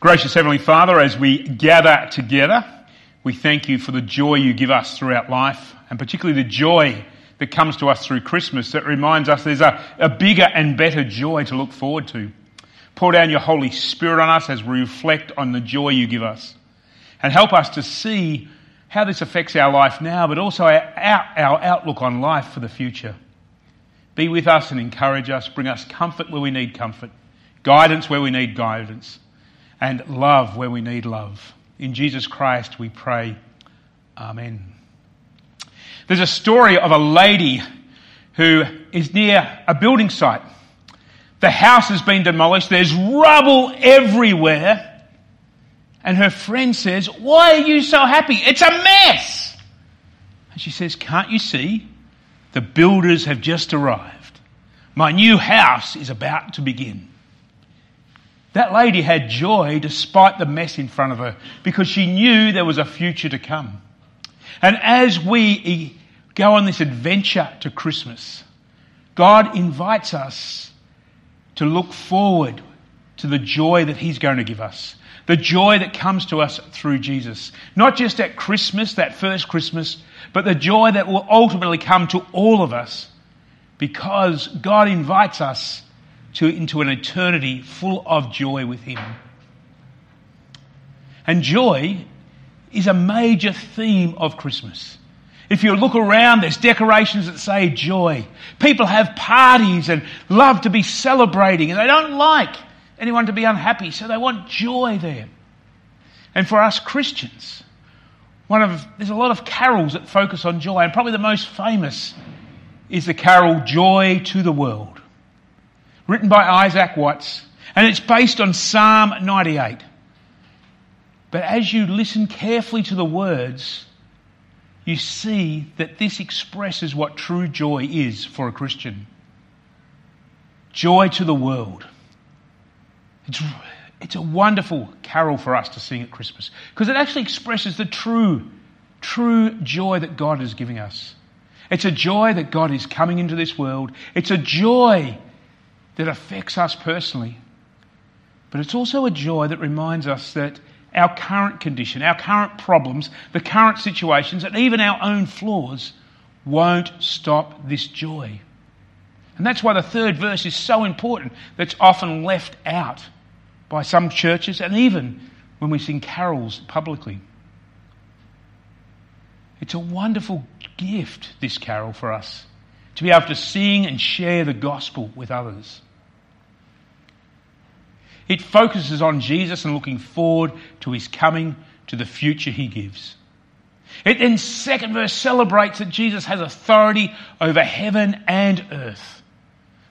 Gracious Heavenly Father, as we gather together, we thank you for the joy you give us throughout life, and particularly the joy that comes to us through Christmas that reminds us there's a, a bigger and better joy to look forward to. Pour down your Holy Spirit on us as we reflect on the joy you give us. And help us to see how this affects our life now, but also our, our outlook on life for the future. Be with us and encourage us. Bring us comfort where we need comfort, guidance where we need guidance, and love where we need love. In Jesus Christ we pray. Amen. There's a story of a lady who is near a building site. The house has been demolished. There's rubble everywhere. And her friend says, Why are you so happy? It's a mess. And she says, Can't you see? The builders have just arrived. My new house is about to begin. That lady had joy despite the mess in front of her because she knew there was a future to come. And as we go on this adventure to Christmas, God invites us to look forward to the joy that He's going to give us. The joy that comes to us through Jesus. Not just at Christmas, that first Christmas, but the joy that will ultimately come to all of us because God invites us to, into an eternity full of joy with Him. And joy is a major theme of Christmas. If you look around, there's decorations that say joy. People have parties and love to be celebrating, and they don't like anyone to be unhappy, so they want joy there. And for us Christians, one of there's a lot of carols that focus on joy, and probably the most famous is the carol Joy to the World, written by Isaac Watts, and it's based on Psalm 98. But as you listen carefully to the words, you see that this expresses what true joy is for a Christian. Joy to the world. It's, it's a wonderful carol for us to sing at Christmas because it actually expresses the true, true joy that God is giving us. It's a joy that God is coming into this world. It's a joy that affects us personally. But it's also a joy that reminds us that our current condition, our current problems, the current situations, and even our own flaws won't stop this joy. And that's why the third verse is so important, that's often left out by some churches and even when we sing carols publicly. It's a wonderful gift, this carol, for us to be able to sing and share the gospel with others. It focuses on Jesus and looking forward to his coming, to the future he gives. It then, second verse, celebrates that Jesus has authority over heaven and earth.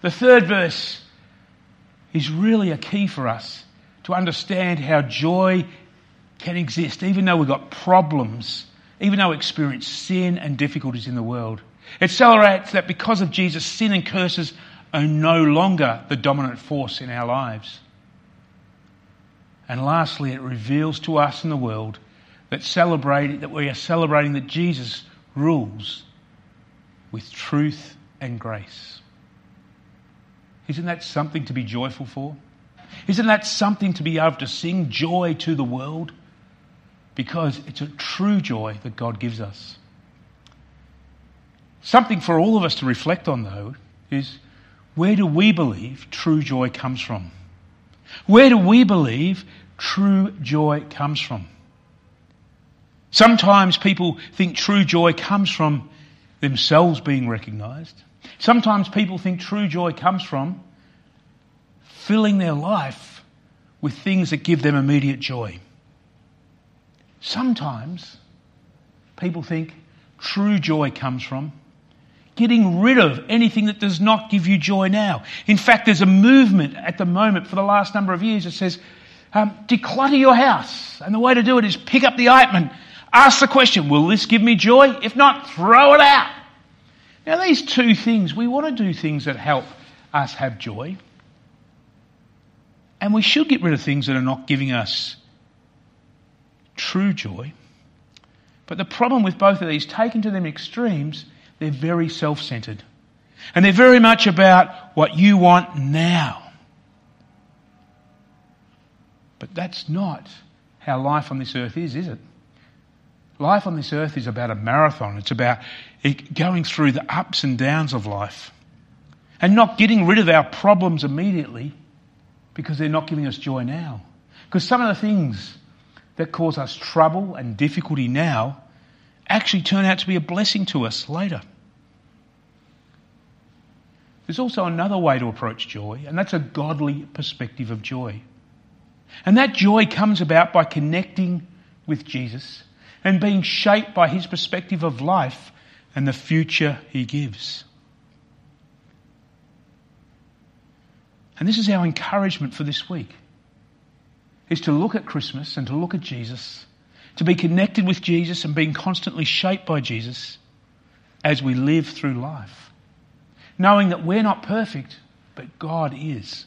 The third verse is really a key for us to understand how joy can exist, even though we've got problems, even though we experience sin and difficulties in the world. It celebrates that because of Jesus, sin and curses are no longer the dominant force in our lives. And lastly, it reveals to us in the world that celebrate that we are celebrating that Jesus rules with truth and grace. Isn't that something to be joyful for? Isn't that something to be able to sing joy to the world? Because it's a true joy that God gives us. Something for all of us to reflect on, though, is where do we believe true joy comes from? Where do we believe true joy comes from? Sometimes people think true joy comes from themselves being recognized. Sometimes people think true joy comes from filling their life with things that give them immediate joy. Sometimes people think true joy comes from getting rid of anything that does not give you joy now. In fact, there's a movement at the moment for the last number of years that says, um, declutter your house. And the way to do it is pick up the item ask the question, will this give me joy? If not, throw it out. Now, these two things, we want to do things that help us have joy. And we should get rid of things that are not giving us true joy. But the problem with both of these, taken to them extremes, they're very self centered. And they're very much about what you want now. But that's not how life on this earth is, is it? Life on this earth is about a marathon. It's about going through the ups and downs of life and not getting rid of our problems immediately because they're not giving us joy now. Because some of the things that cause us trouble and difficulty now actually turn out to be a blessing to us later. There's also another way to approach joy, and that's a godly perspective of joy. And that joy comes about by connecting with Jesus and being shaped by his perspective of life and the future he gives. And this is our encouragement for this week is to look at Christmas and to look at Jesus, to be connected with Jesus and being constantly shaped by Jesus as we live through life. Knowing that we're not perfect, but God is.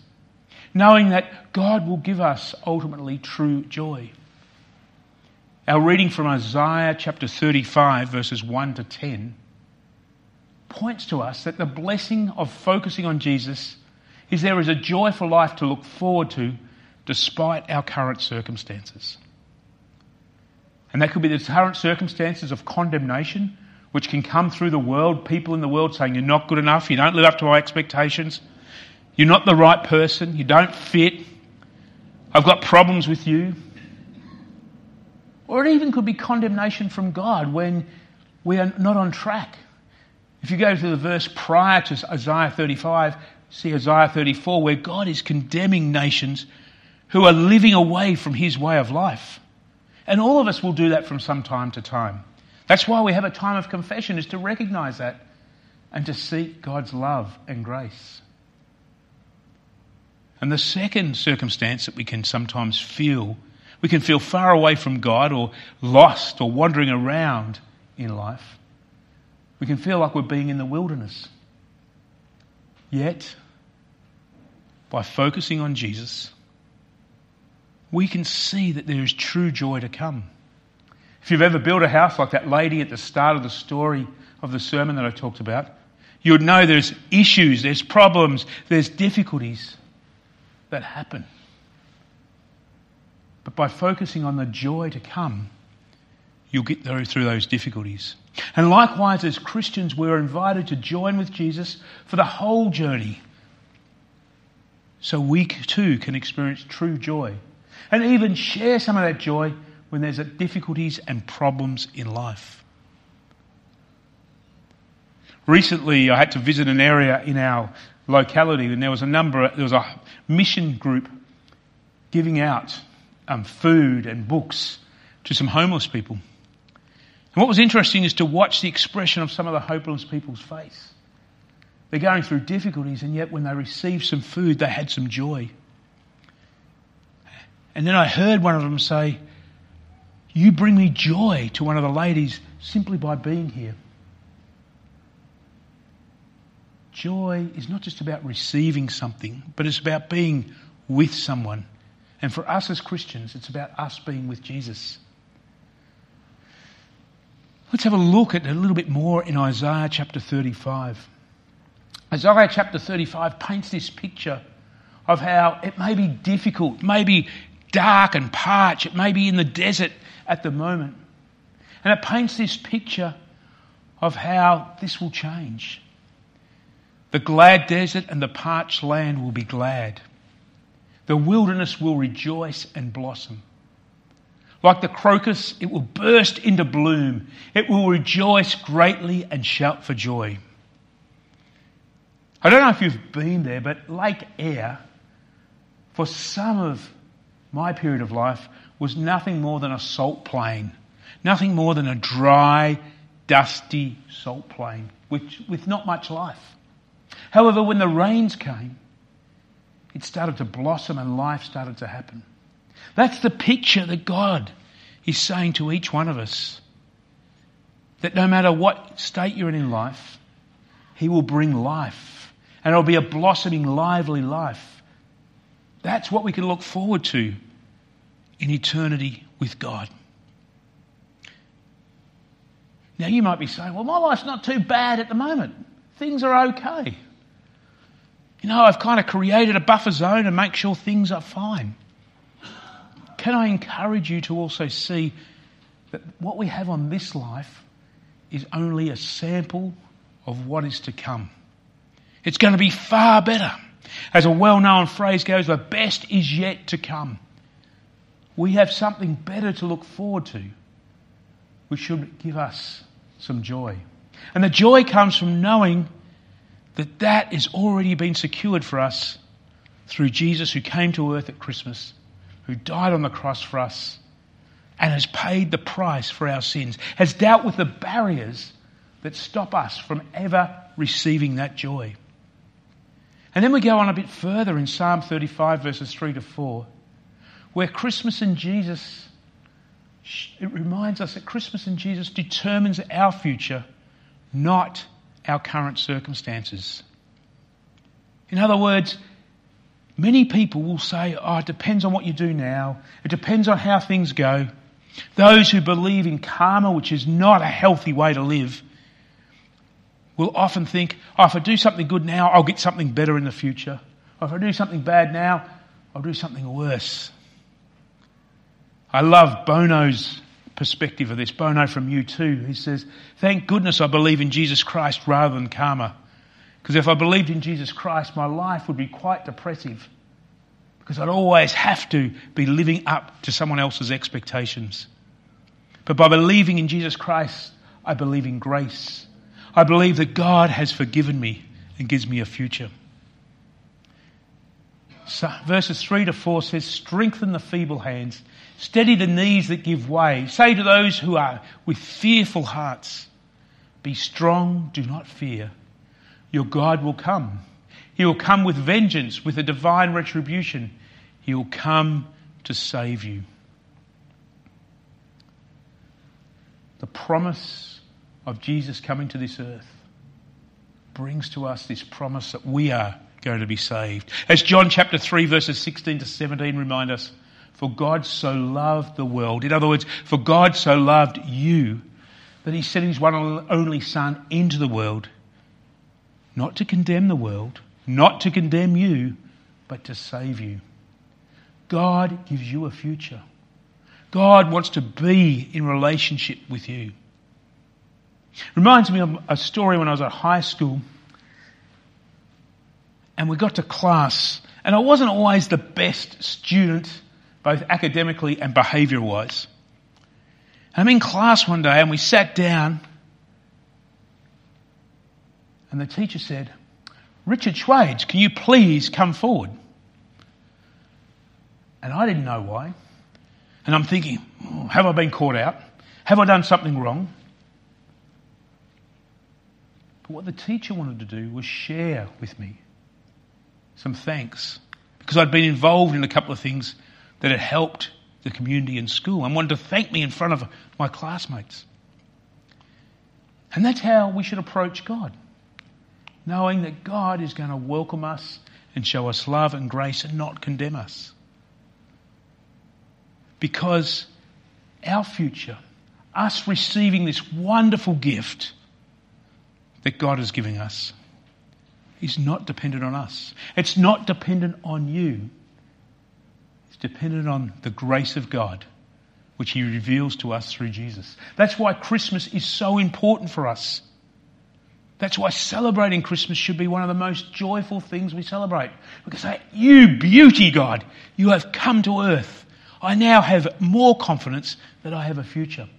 Knowing that God will give us ultimately true joy. Our reading from Isaiah chapter 35, verses 1 to 10, points to us that the blessing of focusing on Jesus is there is a joyful life to look forward to despite our current circumstances. And that could be the current circumstances of condemnation, which can come through the world, people in the world saying, You're not good enough, you don't live up to our expectations, you're not the right person, you don't fit, I've got problems with you. Or it even could be condemnation from God when we are not on track. If you go to the verse prior to Isaiah 35, see Isaiah 34, where God is condemning nations who are living away from his way of life. And all of us will do that from some time to time. That's why we have a time of confession, is to recognize that and to seek God's love and grace. And the second circumstance that we can sometimes feel, we can feel far away from God or lost or wandering around in life. We can feel like we're being in the wilderness. Yet, by focusing on Jesus, we can see that there is true joy to come. If you've ever built a house like that lady at the start of the story of the sermon that I talked about, you would know there's issues, there's problems, there's difficulties that happen. But by focusing on the joy to come, you'll get through those difficulties. And likewise, as Christians, we're invited to join with Jesus for the whole journey so we too can experience true joy and even share some of that joy when there's difficulties and problems in life. Recently, I had to visit an area in our locality, and there was a number, there was a mission group giving out um, food and books to some homeless people. And what was interesting is to watch the expression of some of the homeless people's face. They're going through difficulties, and yet when they received some food, they had some joy. And then I heard one of them say, You bring me joy to one of the ladies simply by being here. Joy is not just about receiving something, but it's about being with someone. And for us as Christians, it's about us being with Jesus. Let's have a look at a little bit more in Isaiah chapter 35. Isaiah chapter 35 paints this picture of how it may be difficult, maybe dark and parched. It may be in the desert at the moment. And it paints this picture of how this will change. The glad desert and the parched land will be glad. The wilderness will rejoice and blossom. Like the crocus, it will burst into bloom. It will rejoice greatly and shout for joy. I don't know if you've been there, but Lake Eyre, for some of my period of life was nothing more than a salt plain, nothing more than a dry, dusty salt plain with, with not much life. However, when the rains came, it started to blossom and life started to happen. That's the picture that God is saying to each one of us. That no matter what state you're in in life, He will bring life. And it'll be a blossoming, lively life. That's what we can look forward to in eternity with God. Now, you might be saying, well, my life's not too bad at the moment. Things are okay. You know, I've kind of created a buffer zone to make sure things are fine. can I encourage you to also see that what we have on this life is only a sample of what is to come? It's going to be far better. As a well known phrase goes, the best is yet to come. We have something better to look forward to, which should give us some joy. And the joy comes from knowing that that has already been secured for us through Jesus who came to earth at Christmas, who died on the cross for us, and has paid the price for our sins, has dealt with the barriers that stop us from ever receiving that joy. And then we go on a bit further in Psalm 35, verses 3 to 4, where Christmas and Jesus, it reminds us that Christmas and Jesus determines our future, not our current circumstances. In other words, many people will say, oh, it depends on what you do now, it depends on how things go. Those who believe in karma, which is not a healthy way to live, will often think, oh, if I do something good now, I'll get something better in the future. Or if I do something bad now, I'll do something worse. I love Bono's perspective of this. Bono from U2, he says, Thank goodness I believe in Jesus Christ rather than karma. Because if I believed in Jesus Christ, my life would be quite depressive. Because I'd always have to be living up to someone else's expectations. But by believing in Jesus Christ, I believe in grace. I believe that God has forgiven me and gives me a future. So, verses 3 to 4 says, Strengthen the feeble hands, steady the knees that give way. Say to those who are with fearful hearts, Be strong, do not fear. Your God will come. He will come with vengeance, with a divine retribution. He will come to save you. The promise of Jesus coming to this earth brings to us this promise that we are going to be saved. As John chapter 3 verses 16 to 17 remind us, for God so loved the world. In other words, for God so loved you that he sent his one and only son into the world, not to condemn the world, not to condemn you, but to save you. God gives you a future. God wants to be in relationship with you. Reminds me of a story when I was at high school and we got to class and I wasn't always the best student, both academically and behaviour wise. I'm in class one day and we sat down and the teacher said, Richard Schwage, can you please come forward? And I didn't know why. And I'm thinking, oh, have I been caught out? Have I done something wrong? But what the teacher wanted to do was share with me some thanks because I'd been involved in a couple of things that had helped the community in school and wanted to thank me in front of my classmates. And that's how we should approach God, knowing that God is going to welcome us and show us love and grace and not condemn us. Because our future, us receiving this wonderful gift, that God is giving us is not dependent on us. It's not dependent on you. It's dependent on the grace of God, which He reveals to us through Jesus. That's why Christmas is so important for us. That's why celebrating Christmas should be one of the most joyful things we celebrate. Because say, you beauty, God, you have come to earth. I now have more confidence that I have a future.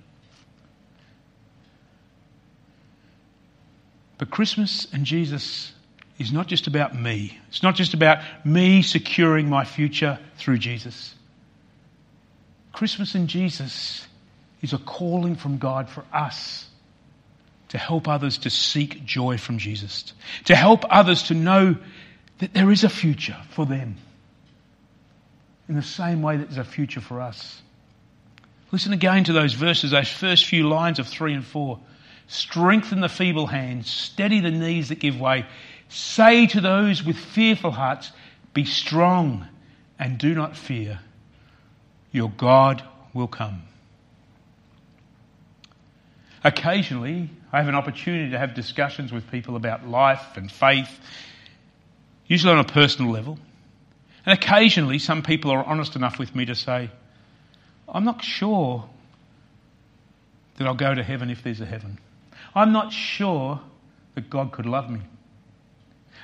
But Christmas and Jesus is not just about me. It's not just about me securing my future through Jesus. Christmas in Jesus is a calling from God for us to help others to seek joy from Jesus, to help others to know that there is a future for them in the same way that there's a future for us. Listen again to those verses, those first few lines of 3 and 4. Strengthen the feeble hands, steady the knees that give way. Say to those with fearful hearts, Be strong and do not fear. Your God will come. Occasionally, I have an opportunity to have discussions with people about life and faith, usually on a personal level. And occasionally, some people are honest enough with me to say, I'm not sure that I'll go to heaven if there's a heaven. I'm not sure that God could love me.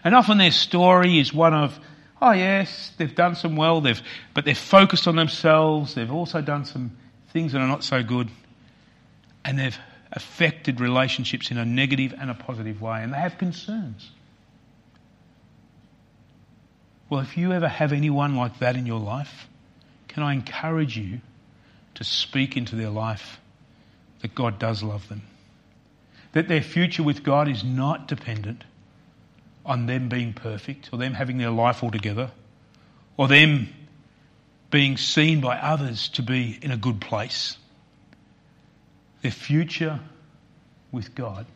And often their story is one of, oh yes, they've done some well, they've, but they've focused on themselves, they've also done some things that are not so good, and they've affected relationships in a negative and a positive way, and they have concerns. Well, if you ever have anyone like that in your life, can I encourage you to speak into their life that God does love them? That their future with God is not dependent on them being perfect or them having their life all together or them being seen by others to be in a good place. Their future with God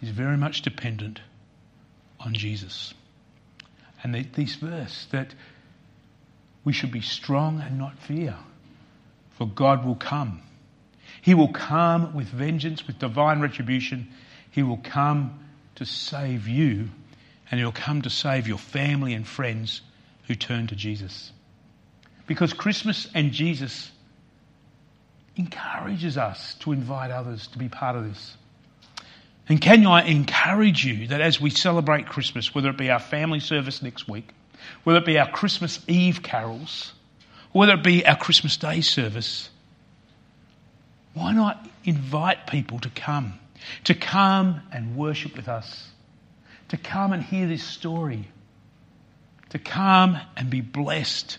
is very much dependent on Jesus. And this verse that we should be strong and not fear, for God will come. He will come with vengeance, with divine retribution. He will come to save you, and He'll come to save your family and friends who turn to Jesus. Because Christmas and Jesus encourages us to invite others to be part of this. And can I encourage you that as we celebrate Christmas, whether it be our family service next week, whether it be our Christmas Eve carols, whether it be our Christmas Day service, why not invite people to come? To come and worship with us, to come and hear this story, to come and be blessed.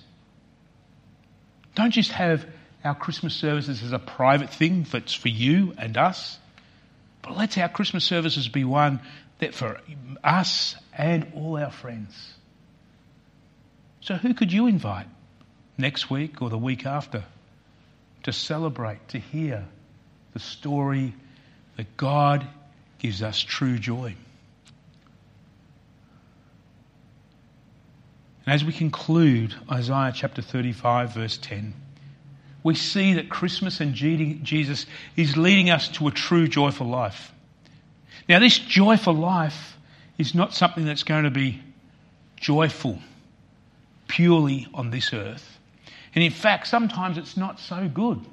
Don't just have our Christmas services as a private thing that's for you and us, but let our Christmas services be one that for us and all our friends. So, who could you invite next week or the week after to celebrate, to hear the story that God gives us true joy? And as we conclude Isaiah chapter 35, verse 10, we see that Christmas and Jesus is leading us to a true joyful life. Now, this joyful life is not something that's going to be joyful purely on this earth. And in fact, sometimes it's not so good.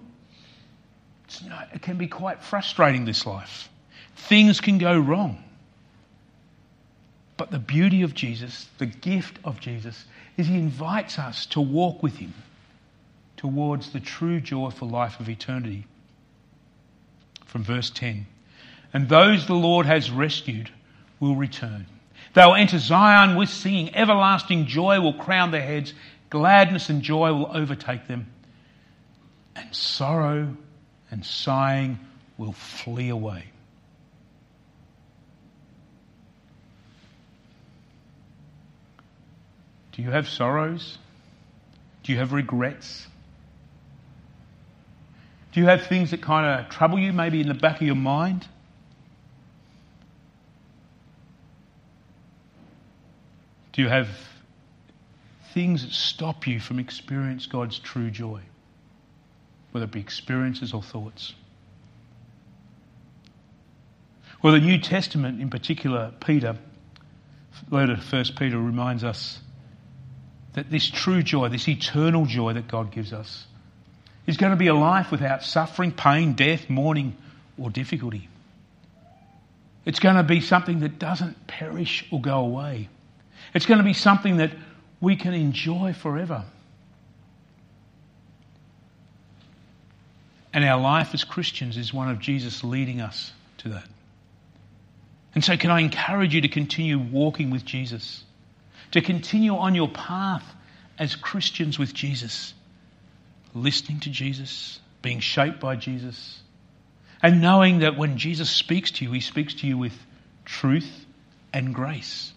Not, it can be quite frustrating, this life. Things can go wrong. But the beauty of Jesus, the gift of Jesus, is he invites us to walk with him towards the true joyful life of eternity. From verse 10 And those the Lord has rescued will return. They will enter Zion with singing. Everlasting joy will crown their heads. Gladness and joy will overtake them. And sorrow and sighing will flee away. Do you have sorrows? Do you have regrets? Do you have things that kind of trouble you, maybe in the back of your mind? Do you have things that stop you from experiencing God's true joy? Whether it be experiences or thoughts. Well, the New Testament, in particular, Peter, letter to 1 Peter, reminds us that this true joy, this eternal joy that God gives us, is going to be a life without suffering, pain, death, mourning, or difficulty. It's going to be something that doesn't perish or go away. It's going to be something that we can enjoy forever. And our life as Christians is one of Jesus leading us to that. And so, can I encourage you to continue walking with Jesus? To continue on your path as Christians with Jesus, listening to Jesus, being shaped by Jesus, and knowing that when Jesus speaks to you, he speaks to you with truth and grace.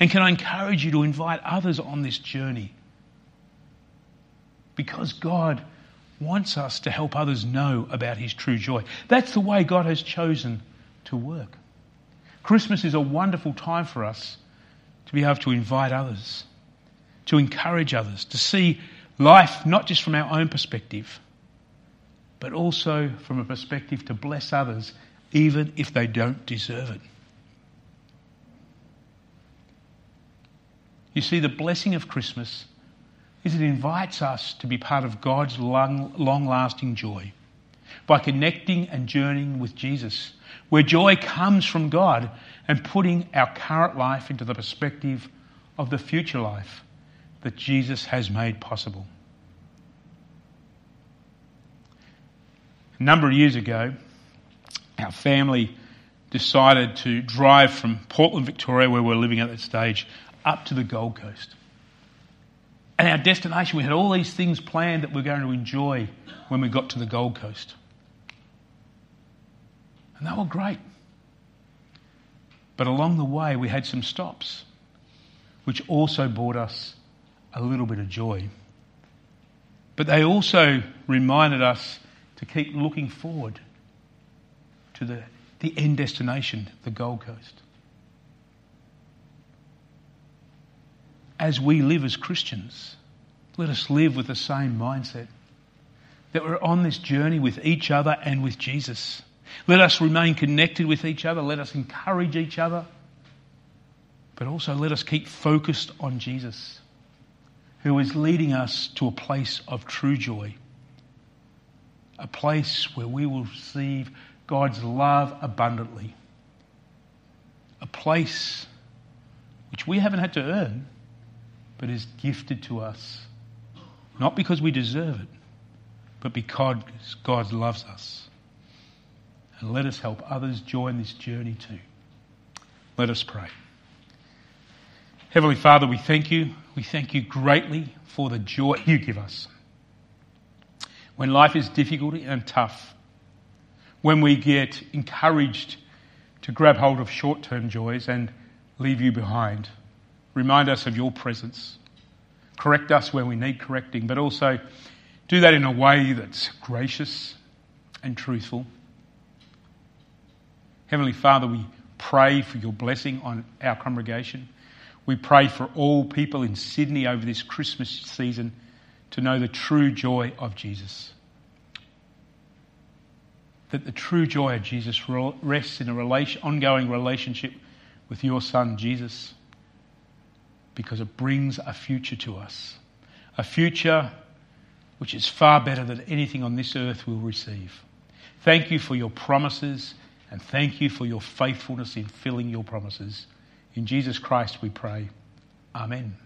And can I encourage you to invite others on this journey? Because God wants us to help others know about His true joy. That's the way God has chosen to work. Christmas is a wonderful time for us to be able to invite others, to encourage others, to see life not just from our own perspective, but also from a perspective to bless others, even if they don't deserve it. You see, the blessing of Christmas is it invites us to be part of God's long, long-lasting joy by connecting and journeying with Jesus, where joy comes from God and putting our current life into the perspective of the future life that Jesus has made possible. A number of years ago, our family decided to drive from Portland, Victoria, where we're living at that stage, up to the Gold Coast. And our destination, we had all these things planned that we are going to enjoy when we got to the Gold Coast. And they were great. But along the way, we had some stops, which also brought us a little bit of joy. But they also reminded us to keep looking forward to the, the end destination, the Gold Coast. As we live as Christians, let us live with the same mindset that we're on this journey with each other and with Jesus. Let us remain connected with each other. Let us encourage each other. But also let us keep focused on Jesus, who is leading us to a place of true joy, a place where we will receive God's love abundantly, a place which we haven't had to earn, but is gifted to us, not because we deserve it, but because God loves us. And let us help others join this journey too. Let us pray. Heavenly Father, we thank you. We thank you greatly for the joy you give us. When life is difficult and tough, when we get encouraged to grab hold of short term joys and leave you behind. Remind us of your presence. Correct us where we need correcting, but also do that in a way that's gracious and truthful. Heavenly Father, we pray for your blessing on our congregation. We pray for all people in Sydney over this Christmas season to know the true joy of Jesus that the true joy of Jesus rests in a relation, ongoing relationship with your Son, Jesus, because it brings a future to us. A future which is far better than anything on this earth will receive. Thank you for your promises and thank you for your faithfulness in filling your promises. In Jesus Christ we pray. Amen.